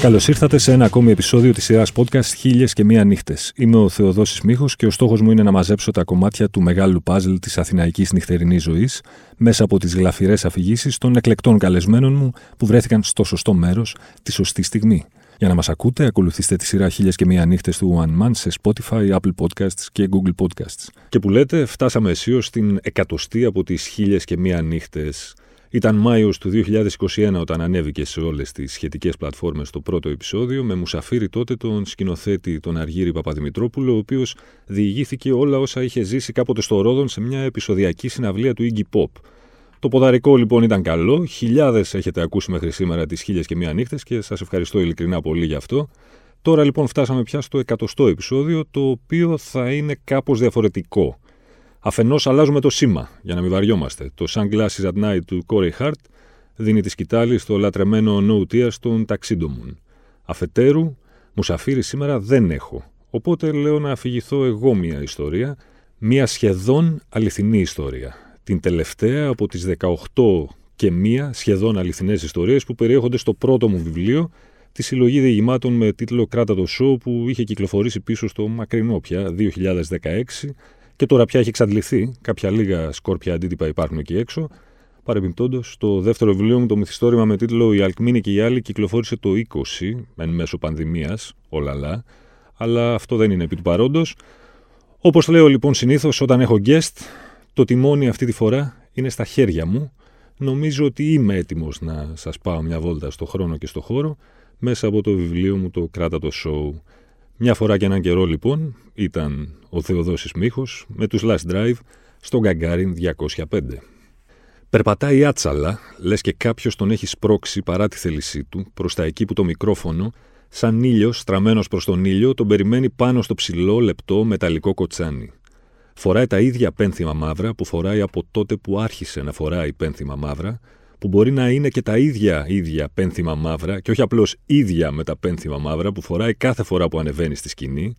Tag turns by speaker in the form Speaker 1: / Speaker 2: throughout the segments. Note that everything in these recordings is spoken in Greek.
Speaker 1: Καλώς ήρθατε σε ένα ακόμη επεισόδιο της σειράς podcast Χίλιες και Μία Νύχτες. Είμαι ο Θεοδόσης Μίχο και ο στόχος μου είναι να μαζέψω τα κομμάτια του μεγάλου παζλ της αθηναϊκής νυχτερινής ζωής μέσα από τις γλαφυρές αφηγήσεις των εκλεκτών καλεσμένων μου που βρέθηκαν στο σωστό μέρος τη σωστή στιγμή. Για να μας ακούτε, ακολουθήστε τη σειρά Χίλιες και Μία Νύχτες του One Man σε Spotify, Apple Podcasts και Google Podcasts. Και που λέτε, φτάσαμε αισίως στην εκατοστή από τις Χίλιες και Μία Νύχτες. Ήταν Μάιος του 2021 όταν ανέβηκε σε όλες τις σχετικές πλατφόρμες το πρώτο επεισόδιο, με μουσαφίρι τότε τον σκηνοθέτη τον Αργύρη Παπαδημητρόπουλο, ο οποίος διηγήθηκε όλα όσα είχε ζήσει κάποτε στο Ρόδον σε μια επεισοδιακή συναυλία του Iggy Pop. Το ποδαρικό λοιπόν ήταν καλό. Χιλιάδες έχετε ακούσει μέχρι σήμερα τις χίλιες και μία νύχτες και σας ευχαριστώ ειλικρινά πολύ γι' αυτό. Τώρα λοιπόν φτάσαμε πια στο εκατοστό επεισόδιο, το οποίο θα είναι κάπως διαφορετικό. Αφενός αλλάζουμε το σήμα, για να μην βαριόμαστε. Το Sunglasses at Night του Corey Hart δίνει τη σκητάλη στο λατρεμένο No Tears των ταξίντομων. Αφετέρου, μουσαφίρι σήμερα δεν έχω. Οπότε λέω να αφηγηθώ εγώ μια ιστορία, μια σχεδόν αληθινή ιστορία. Την τελευταία από τις 18 και μία σχεδόν αληθινές ιστορίες που περιέχονται στο πρώτο μου βιβλίο, τη συλλογή διηγημάτων με τίτλο «Κράτα το σοου» που είχε κυκλοφορήσει πίσω στο μακρινό πια 2016 και τώρα πια έχει εξαντληθεί. Κάποια λίγα σκόρπια αντίτυπα υπάρχουν εκεί έξω. Παρεμπιπτόντως, το δεύτερο βιβλίο μου, το μυθιστόρημα με τίτλο Η Αλκμίνη και οι άλλοι, κυκλοφόρησε το 20, εν μέσω πανδημίας, όλα Αλλά αυτό δεν είναι επί του παρόντος. Όπως λέω λοιπόν συνήθως, όταν έχω guest, το τιμόνι αυτή τη φορά είναι στα χέρια μου. Νομίζω ότι είμαι έτοιμος να σας πάω μια βόλτα στο χρόνο και στο χώρο μέσα από το βιβλίο μου το Κράτα το Show. Μια φορά και έναν καιρό λοιπόν ήταν ο Θεοδόσης Μίχος με τους Last Drive στο Γκαγκάριν 205. Περπατάει άτσαλα, λες και κάποιος τον έχει σπρώξει παρά τη θέλησή του, προς τα εκεί που το μικρόφωνο, σαν ήλιο στραμμένος προς τον ήλιο, τον περιμένει πάνω στο ψηλό, λεπτό, μεταλλικό κοτσάνι. Φοράει τα ίδια πένθυμα μαύρα που φοράει από τότε που άρχισε να φοράει πένθυμα μαύρα, που μπορεί να είναι και τα ίδια ίδια πένθυμα μαύρα και όχι απλώς ίδια με τα πένθυμα μαύρα που φοράει κάθε φορά που ανεβαίνει στη σκηνή,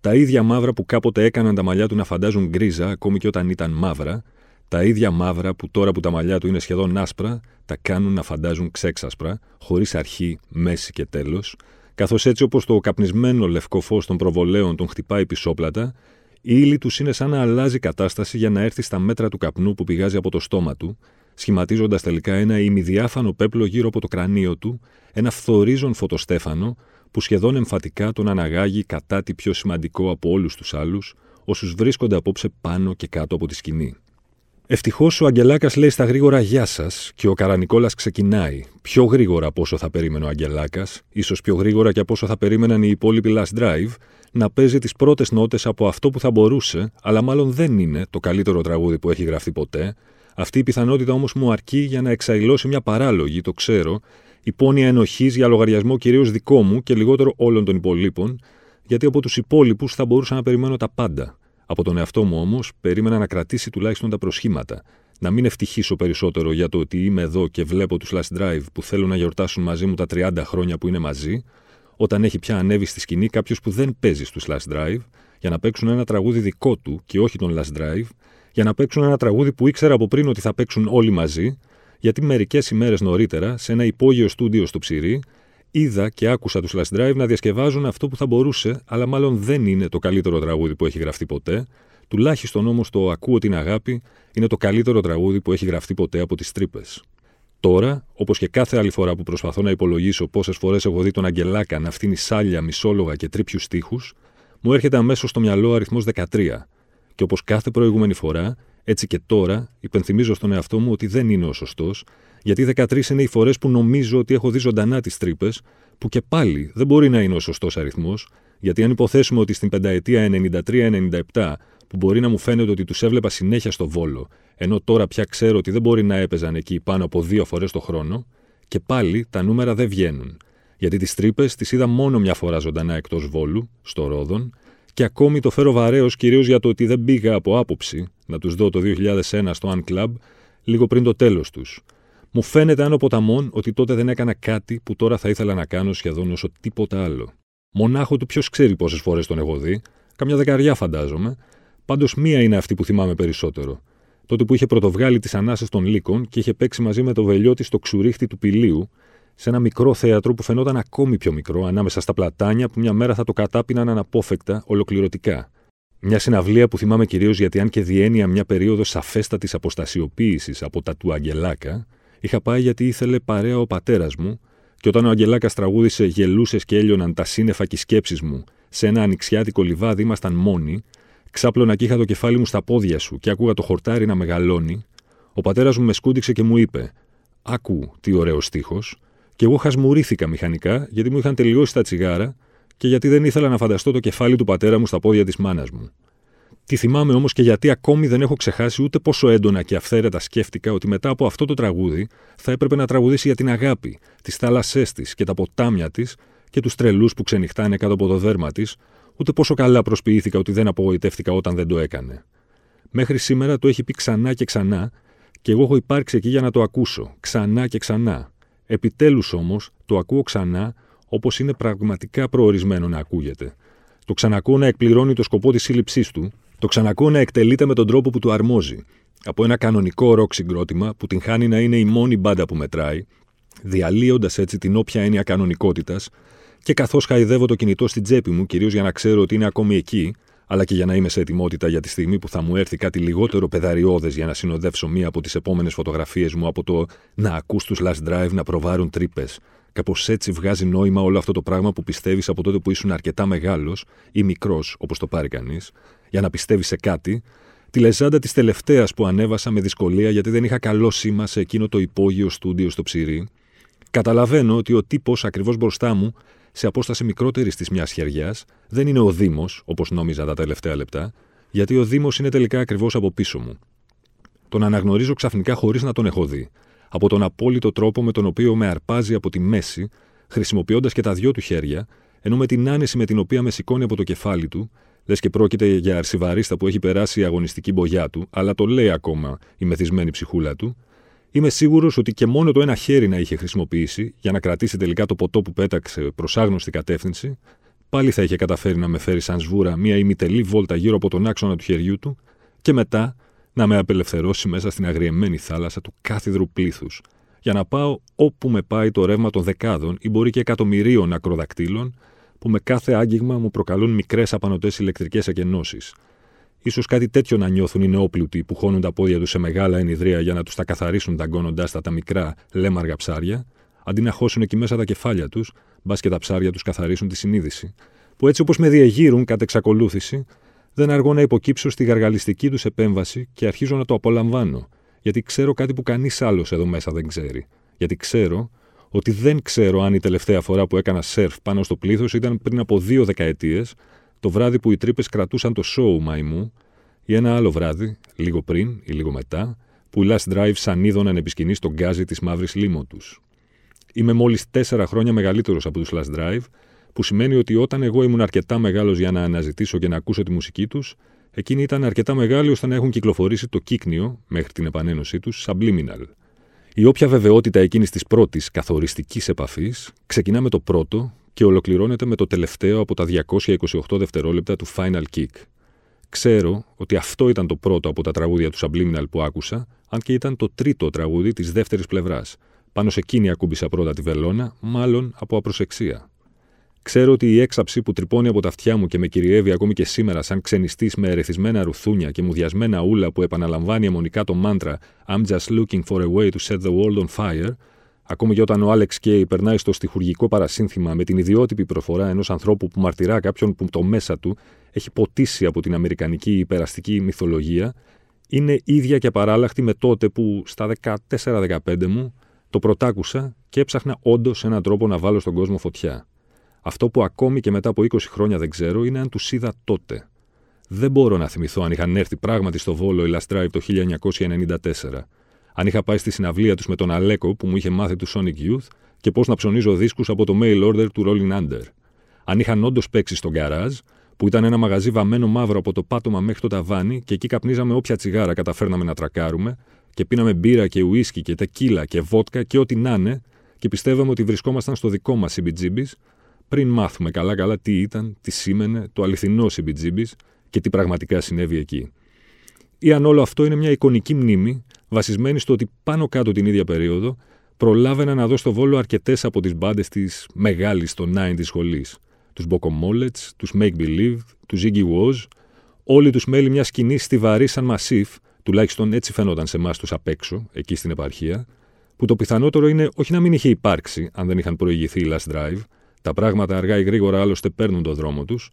Speaker 1: τα ίδια μαύρα που κάποτε έκαναν τα μαλλιά του να φαντάζουν γκρίζα ακόμη και όταν ήταν μαύρα, τα ίδια μαύρα που τώρα που τα μαλλιά του είναι σχεδόν άσπρα, τα κάνουν να φαντάζουν ξέξασπρα, χωρίς αρχή, μέση και τέλος, καθώς έτσι όπως το καπνισμένο λευκό φως των προβολέων τον χτυπάει πισόπλατα, η ύλη τους είναι σαν να αλλάζει κατάσταση για να έρθει στα μέτρα του καπνού που πηγάζει από το στόμα του, σχηματίζοντας τελικά ένα ημιδιάφανο πέπλο γύρω από το κρανίο του, ένα φθορίζον φωτοστέφανο που σχεδόν εμφατικά τον αναγάγει κατά τη πιο σημαντικό από όλους τους άλλους, όσους βρίσκονται απόψε πάνω και κάτω από τη σκηνή. Ευτυχώς ο Αγγελάκας λέει στα γρήγορα Γεια σας και ο Καρανικόλας ξεκινάει. Πιο γρήγορα από όσο θα περίμενε ο Αγγελάκας, ίσως πιο γρήγορα και από όσο θα περίμεναν οι υπόλοιποι Last Drive, να παίζει τις πρώτες νότες από αυτό που θα μπορούσε, αλλά μάλλον δεν είναι το καλύτερο τραγούδι που έχει γραφτεί ποτέ, αυτή η πιθανότητα όμως μου αρκεί για να εξαϊλώσει μια παράλογη, το ξέρω, υπόνοια ενοχής για λογαριασμό κυρίως δικό μου και λιγότερο όλων των υπολείπων, γιατί από τους υπόλοιπους θα μπορούσα να περιμένω τα πάντα. Από τον εαυτό μου όμως περίμενα να κρατήσει τουλάχιστον τα προσχήματα. Να μην ευτυχήσω περισσότερο για το ότι είμαι εδώ και βλέπω τους Last Drive που θέλουν να γιορτάσουν μαζί μου τα 30 χρόνια που είναι μαζί, όταν έχει πια ανέβει στη σκηνή κάποιος που δεν παίζει στους Last Drive, για να παίξουν ένα τραγούδι δικό του και όχι τον Last Drive, για να παίξουν ένα τραγούδι που ήξερα από πριν ότι θα παίξουν όλοι μαζί, γιατί μερικές ημέρες νωρίτερα, σε ένα υπόγειο στούντιο στο Ψηρή, είδα και άκουσα τους Last Drive να διασκευάζουν αυτό που θα μπορούσε, αλλά μάλλον δεν είναι το καλύτερο τραγούδι που έχει γραφτεί ποτέ. Τουλάχιστον όμως το Ακούω την Αγάπη είναι το καλύτερο τραγούδι που έχει γραφτεί ποτέ από τις τρύπες. Τώρα, όπως και κάθε άλλη φορά που προσπαθώ να υπολογίσω πόσες φορές έχω δει τον Αγγελάκα να φτύνει σάλια, μισόλογα και τρίπιου τείχου, μου έρχεται αμέσως στο μυαλό αριθμός 13, και όπως κάθε προηγούμενη φορά, έτσι και τώρα υπενθυμίζω στον εαυτό μου ότι δεν είναι ο σωστός, γιατί 13 είναι οι φορές που νομίζω ότι έχω δει ζωντανά τις τρύπες, που και πάλι δεν μπορεί να είναι ο σωστός αριθμός, γιατί αν υποθέσουμε ότι στην πενταετία 93-97, που μπορεί να μου φαίνεται ότι τους έβλεπα συνέχεια στο βόλο, ενώ τώρα πια ξέρω ότι δεν μπορεί να έπαιζαν εκεί πάνω από δύο φορές το χρόνο, και πάλι τα νούμερα δεν βγαίνουν. Γιατί τις τρύπες τις είδα μόνο μια φορά ζωντανά εκτός βόλου, στο Ρόδον, και ακόμη το φέρω βαρέως κυρίως για το ότι δεν πήγα από άποψη να τους δω το 2001 στο Un Club λίγο πριν το τέλος τους. Μου φαίνεται άνω ποταμών ότι τότε δεν έκανα κάτι που τώρα θα ήθελα να κάνω σχεδόν όσο τίποτα άλλο. Μονάχο του ποιος ξέρει πόσες φορές τον έχω δει, καμιά δεκαριά φαντάζομαι, πάντως μία είναι αυτή που θυμάμαι περισσότερο. Τότε που είχε πρωτοβγάλει τις ανάσες των λύκων και είχε παίξει μαζί με το βελιώτη στο ξουρίχτη του πηλίου, σε ένα μικρό θέατρο που φαινόταν ακόμη πιο μικρό ανάμεσα στα πλατάνια που μια μέρα θα το κατάπιναν αναπόφευκτα ολοκληρωτικά. Μια συναυλία που θυμάμαι κυρίως γιατί, αν και διένυα μια περίοδος σαφέστατης αποστασιοποίησης από τα του Αγγελάκα, είχα πάει γιατί ήθελε παρέα ο πατέρας μου, και όταν ο Αγγελάκας τραγούδισε Γελούσες και έλειωναν τα σύννεφα και οι σκέψεις μου σε ένα ανοιξιάτικο λιβάδι, ήμασταν μόνοι, ξάπλωνα και είχα το κεφάλι μου στα πόδια σου και άκουγα το χορτάρι να μεγαλώνει, ο πατέρας μου με σκούντιξε και μου είπε: Άκου τι ωραίος στίχος, και εγώ χασμουρήθηκα μηχανικά γιατί μου είχαν τελειώσει τα τσιγάρα και γιατί δεν ήθελα να φανταστώ το κεφάλι του πατέρα μου στα πόδια της μάνας μου. Τι θυμάμαι όμως και γιατί ακόμη δεν έχω ξεχάσει ούτε πόσο έντονα και αυθαίρετα σκέφτηκα ότι μετά από αυτό το τραγούδι θα έπρεπε να τραγουδήσει για την αγάπη, τις θάλασσές της και τα ποτάμια της και τους τρελούς που ξενυχτάνε κάτω από το δέρμα της, ούτε πόσο καλά προσποιήθηκα ότι δεν απογοητεύτηκα όταν δεν το έκανε. Μέχρι σήμερα το έχει πει ξανά και ξανά, και εγώ έχω υπάρξει εκεί για να το ακούσω, ξανά και ξανά. Επιτέλους όμως το ακούω ξανά όπως είναι πραγματικά προορισμένο να ακούγεται. Το ξανακούω να εκπληρώνει το σκοπό της σύλληψής του, το ξανακούω να εκτελείται με τον τρόπο που του αρμόζει. Από ένα κανονικό ροκ συγκρότημα που την χάνει να είναι η μόνη μπάντα που μετράει, διαλύοντας έτσι την όποια έννοια κανονικότητας, και καθώς χαϊδεύω το κινητό στην τσέπη μου, κυρίως για να ξέρω ότι είναι ακόμη εκεί, αλλά και για να είμαι σε ετοιμότητα για τη στιγμή που θα μου έρθει κάτι λιγότερο πεδαριώδες για να συνοδεύσω μία από τις επόμενες φωτογραφίες μου από το να ακούς τους Last Drive να προβάρουν τρύπες. Κάπως έτσι βγάζει νόημα όλο αυτό το πράγμα που πιστεύεις από τότε που ήσουν αρκετά μεγάλος ή μικρός, όπως το πάρει κανείς, για να πιστεύεις σε κάτι, τη λεζάντα της τελευταίας που ανέβασα με δυσκολία γιατί δεν είχα καλό σήμα σε εκείνο το υπόγειο στούντιο στο ψυρί. Καταλαβαίνω ότι ο τύπος ακριβώς μπροστά μου σε απόσταση μικρότερη της μιας χεριάς, δεν είναι ο Δήμος, όπως νόμιζα τα τελευταία λεπτά, γιατί ο Δήμος είναι τελικά ακριβώς από πίσω μου. Τον αναγνωρίζω ξαφνικά χωρίς να τον έχω δει, από τον απόλυτο τρόπο με τον οποίο με αρπάζει από τη μέση, χρησιμοποιώντας και τα δυο του χέρια, ενώ με την άνεση με την οποία με σηκώνει από το κεφάλι του, λες και πρόκειται για αρσιβαρίστα που έχει περάσει η αγωνιστική μπογιά του, αλλά το λέει ακόμα η μεθυσμένη ψυχούλα του, Είμαι σίγουρος ότι και μόνο το ένα χέρι να είχε χρησιμοποιήσει για να κρατήσει τελικά το ποτό που πέταξε προς άγνωστη κατεύθυνση, πάλι θα είχε καταφέρει να με φέρει σαν σβούρα μία ημιτελή βόλτα γύρω από τον άξονα του χεριού του και μετά να με απελευθερώσει μέσα στην αγριεμένη θάλασσα του κάθιδρου πλήθους, για να πάω όπου με πάει το ρεύμα των δεκάδων ή μπορεί και εκατομμυρίων ακροδακτήλων που με κάθε άγγιγμα μου προκαλούν μικρές απανοτές ηλεκτρικές εκενώσεις, σω κάτι τέτοιο να νιώθουν οι νεόπλουτοι που χώνουν τα πόδια τους σε μεγάλα ενιδρία για να τους τα καθαρίσουν ταγκώνοντάς τα τα μικρά λέμαργα ψάρια, αντί να χώσουν εκεί μέσα τα κεφάλια τους, μπας και τα ψάρια τους καθαρίσουν τη συνείδηση, που έτσι όπως με διεγείρουν κατά εξακολούθηση, δεν αργώ να υποκύψω στη γαργαλιστική τους επέμβαση και αρχίζω να το απολαμβάνω, γιατί ξέρω κάτι που κανείς άλλος εδώ μέσα δεν ξέρει. Γιατί ξέρω ότι δεν ξέρω αν η τελευταία φορά που έκανα σερφ πάνω στο πλήθος ήταν πριν από δύο δεκαετίες, το βράδυ που οι τρύπες κρατούσαν το show μαϊμού, ή ένα άλλο βράδυ, λίγο πριν ή λίγο μετά, που οι Last Drive σαν είδωναν επισκηνή στον γκάζι της μαύρης λίμω τους. Είμαι μόλις τέσσερα χρόνια μεγαλύτερος από τους Last Drive, που σημαίνει ότι όταν εγώ ήμουν αρκετά μεγάλος για να αναζητήσω και να ακούσω τη μουσική τους, εκείνοι ήταν αρκετά μεγάλοι ώστε να έχουν κυκλοφορήσει το κύκνιο, μέχρι την επανένωσή τους, Subliminal. Η όποια βεβαιότητα εκείνης της πρώτης καθοριστικής επαφής ξεκινά με το πρώτο και ολοκληρώνεται με το τελευταίο από τα 228 δευτερόλεπτα του Final Kick. Ξέρω ότι αυτό ήταν το πρώτο από τα τραγούδια του Subliminal που άκουσα, αν και ήταν το τρίτο τραγούδι της δεύτερης πλευράς. Πάνω σε εκείνη ακούμπησα πρώτα τη βελόνα, μάλλον από απροσεξία. Ξέρω ότι η έξαψη που τρυπώνει από τα αυτιά μου και με κυριεύει ακόμη και σήμερα σαν ξενιστής με ερεθισμένα ρουθούνια και μουδιασμένα ούλα που επαναλαμβάνει αιμονικά το μάντρα I'm just looking for a way to set the world on fire, Ακόμη και όταν ο Άλεξ Κέι περνάει στο στοιχουργικό παρασύνθημα με την ιδιότυπη προφορά ενός ανθρώπου που μαρτυρά κάποιον που το μέσα του έχει ποτίσει από την αμερικανική υπεραστική μυθολογία, είναι ίδια και παράλλαχτη με τότε που στα 14-15 μου το πρωτάκουσα και έψαχνα όντως έναν τρόπο να βάλω στον κόσμο φωτιά. Αυτό που ακόμη και μετά από 20 χρόνια δεν ξέρω είναι αν τους είδα τότε. Δεν μπορώ να θυμηθώ αν είχαν έρθει πράγματι στο Βόλο η Last Drive το 1994 αν είχα πάει στη συναυλία τους με τον Αλέκο που μου είχε μάθει τους Sonic Youth και πώς να ψωνίζω δίσκους από το mail order του Rolling Under. Αν είχαν όντως παίξει στον garage, που ήταν ένα μαγαζί βαμμένο μαύρο από το πάτωμα μέχρι το ταβάνι και εκεί καπνίζαμε όποια τσιγάρα καταφέρναμε να τρακάρουμε και πίναμε μπύρα και ουίσκι και τεκίλα και βότκα και ό,τι να είναι και πιστεύαμε ότι βρισκόμασταν στο δικό μας CBGBs πριν μάθουμε καλά-καλά τι ήταν, τι σήμαινε το αληθινό CBGBs και τι πραγματικά συνέβη εκεί. Ή αν όλο αυτό είναι μια εικονική μνήμη βασισμένη στο ότι πάνω κάτω την ίδια περίοδο προλάβαινα να δω στο βόλο αρκετές από τις μπάντες της μεγάλης των 90 σχολής. Τους Bocomollets, τους Make Believe, τους Ziggy Woz, όλοι τους μέλη μιας σκηνής στιβαρή σαν μασίφ, τουλάχιστον έτσι φαινόταν σε εμάς τους απ' έξω, εκεί στην επαρχία, που το πιθανότερο είναι όχι να μην είχε υπάρξει αν δεν είχαν προηγηθεί η Last Drive, τα πράγματα αργά ή γρήγορα άλλωστε παίρνουν το δρόμο τους,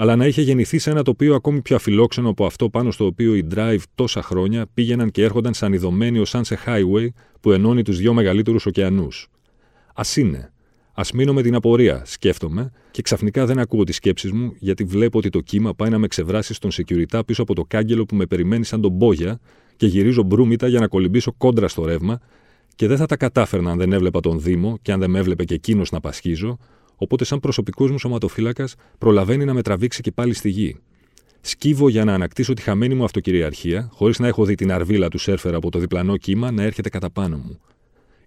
Speaker 1: αλλά να είχε γεννηθεί σε ένα τοπίο ακόμη πιο αφιλόξενο από αυτό πάνω στο οποίο οι Drive τόσα χρόνια πήγαιναν και έρχονταν σαν ειδωμένοι ως σαν σε highway που ενώνει τους δύο μεγαλύτερους ωκεανούς. Α είναι. Α μείνω με την απορία, σκέφτομαι, και ξαφνικά δεν ακούω τις σκέψεις μου, γιατί βλέπω ότι το κύμα πάει να με ξεβράσει στον security πίσω από το κάγκελο που με περιμένει σαν τον μπόγια και γυρίζω μπρούμητα για να κολυμπήσω κόντρα στο ρεύμα, και δεν θα τα κατάφερνα αν δεν έβλεπα τον Δήμο και αν δεν με έβλεπε και εκείνος να πασχίζω, οπότε σαν προσωπικός μου σωματοφύλακας προλαβαίνει να με τραβήξει και πάλι στη γη. Σκύβω για να ανακτήσω τη χαμένη μου αυτοκυριαρχία, χωρίς να έχω δει την αρβίλα του σέρφερ από το διπλανό κύμα να έρχεται κατά πάνω μου.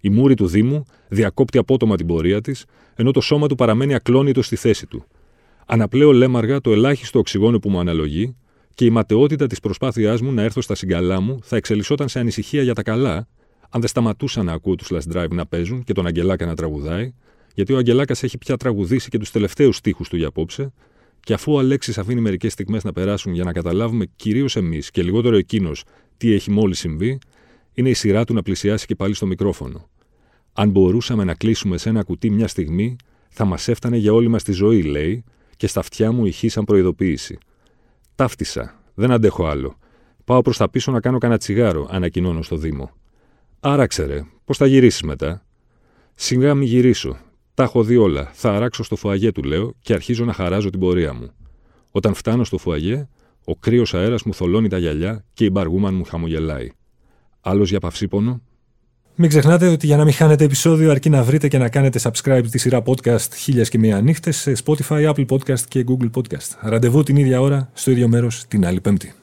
Speaker 1: Η μούρη του Δήμου διακόπτει απότομα την πορεία της, ενώ το σώμα του παραμένει ακλόνητο στη θέση του. Αναπλέω λέμαργα το ελάχιστο οξυγόνο που μου αναλογεί και η ματαιότητα της προσπάθειάς μου να έρθω στα συγκαλά μου θα εξελισσόταν σε ανησυχία για τα καλά, αν δεν σταματούσα να ακούω τους Last Drive να παίζουν και τον Αγγελάκα να τραγουδάει, γιατί ο Αγγελάκας έχει πια τραγουδήσει και τους τελευταίους στίχους του για απόψε, και αφού ο Αλέξης αφήνει μερικές στιγμές να περάσουν για να καταλάβουμε κυρίως εμείς και λιγότερο εκείνος τι έχει μόλις συμβεί, είναι η σειρά του να πλησιάσει και πάλι στο μικρόφωνο. Αν μπορούσαμε να κλείσουμε σε ένα κουτί μια στιγμή, θα μας έφτανε για όλη μας τη ζωή, λέει, και στα αυτιά μου ηχεί σαν προειδοποίηση. Ταύτισα. Δεν αντέχω άλλο. Πάω προς τα πίσω να κάνω κανένα τσιγάρο, ανακοινώνω στο Δήμο. Άρα ξέρε, πώς θα γυρίσεις μετά; Σιγά μη γυρίσω. Τα έχω δει όλα. Θα αράξω στο φουαγέ, του λέω, και αρχίζω να χαράζω την πορεία μου. Όταν φτάνω στο φουαγέ, ο κρύος αέρας μου θολώνει τα γυαλιά και η μπαργούμαν μου χαμογελάει. Άλλος για παυσίπονο;
Speaker 2: Μην ξεχνάτε ότι για να μην χάνετε επεισόδιο αρκεί να βρείτε και να κάνετε subscribe τη σειρά podcast χίλιας και μία νύχτες σε Spotify, Apple Podcast και Google Podcast. Ραντεβού την ίδια ώρα, στο ίδιο μέρος, την άλλη πέμπτη.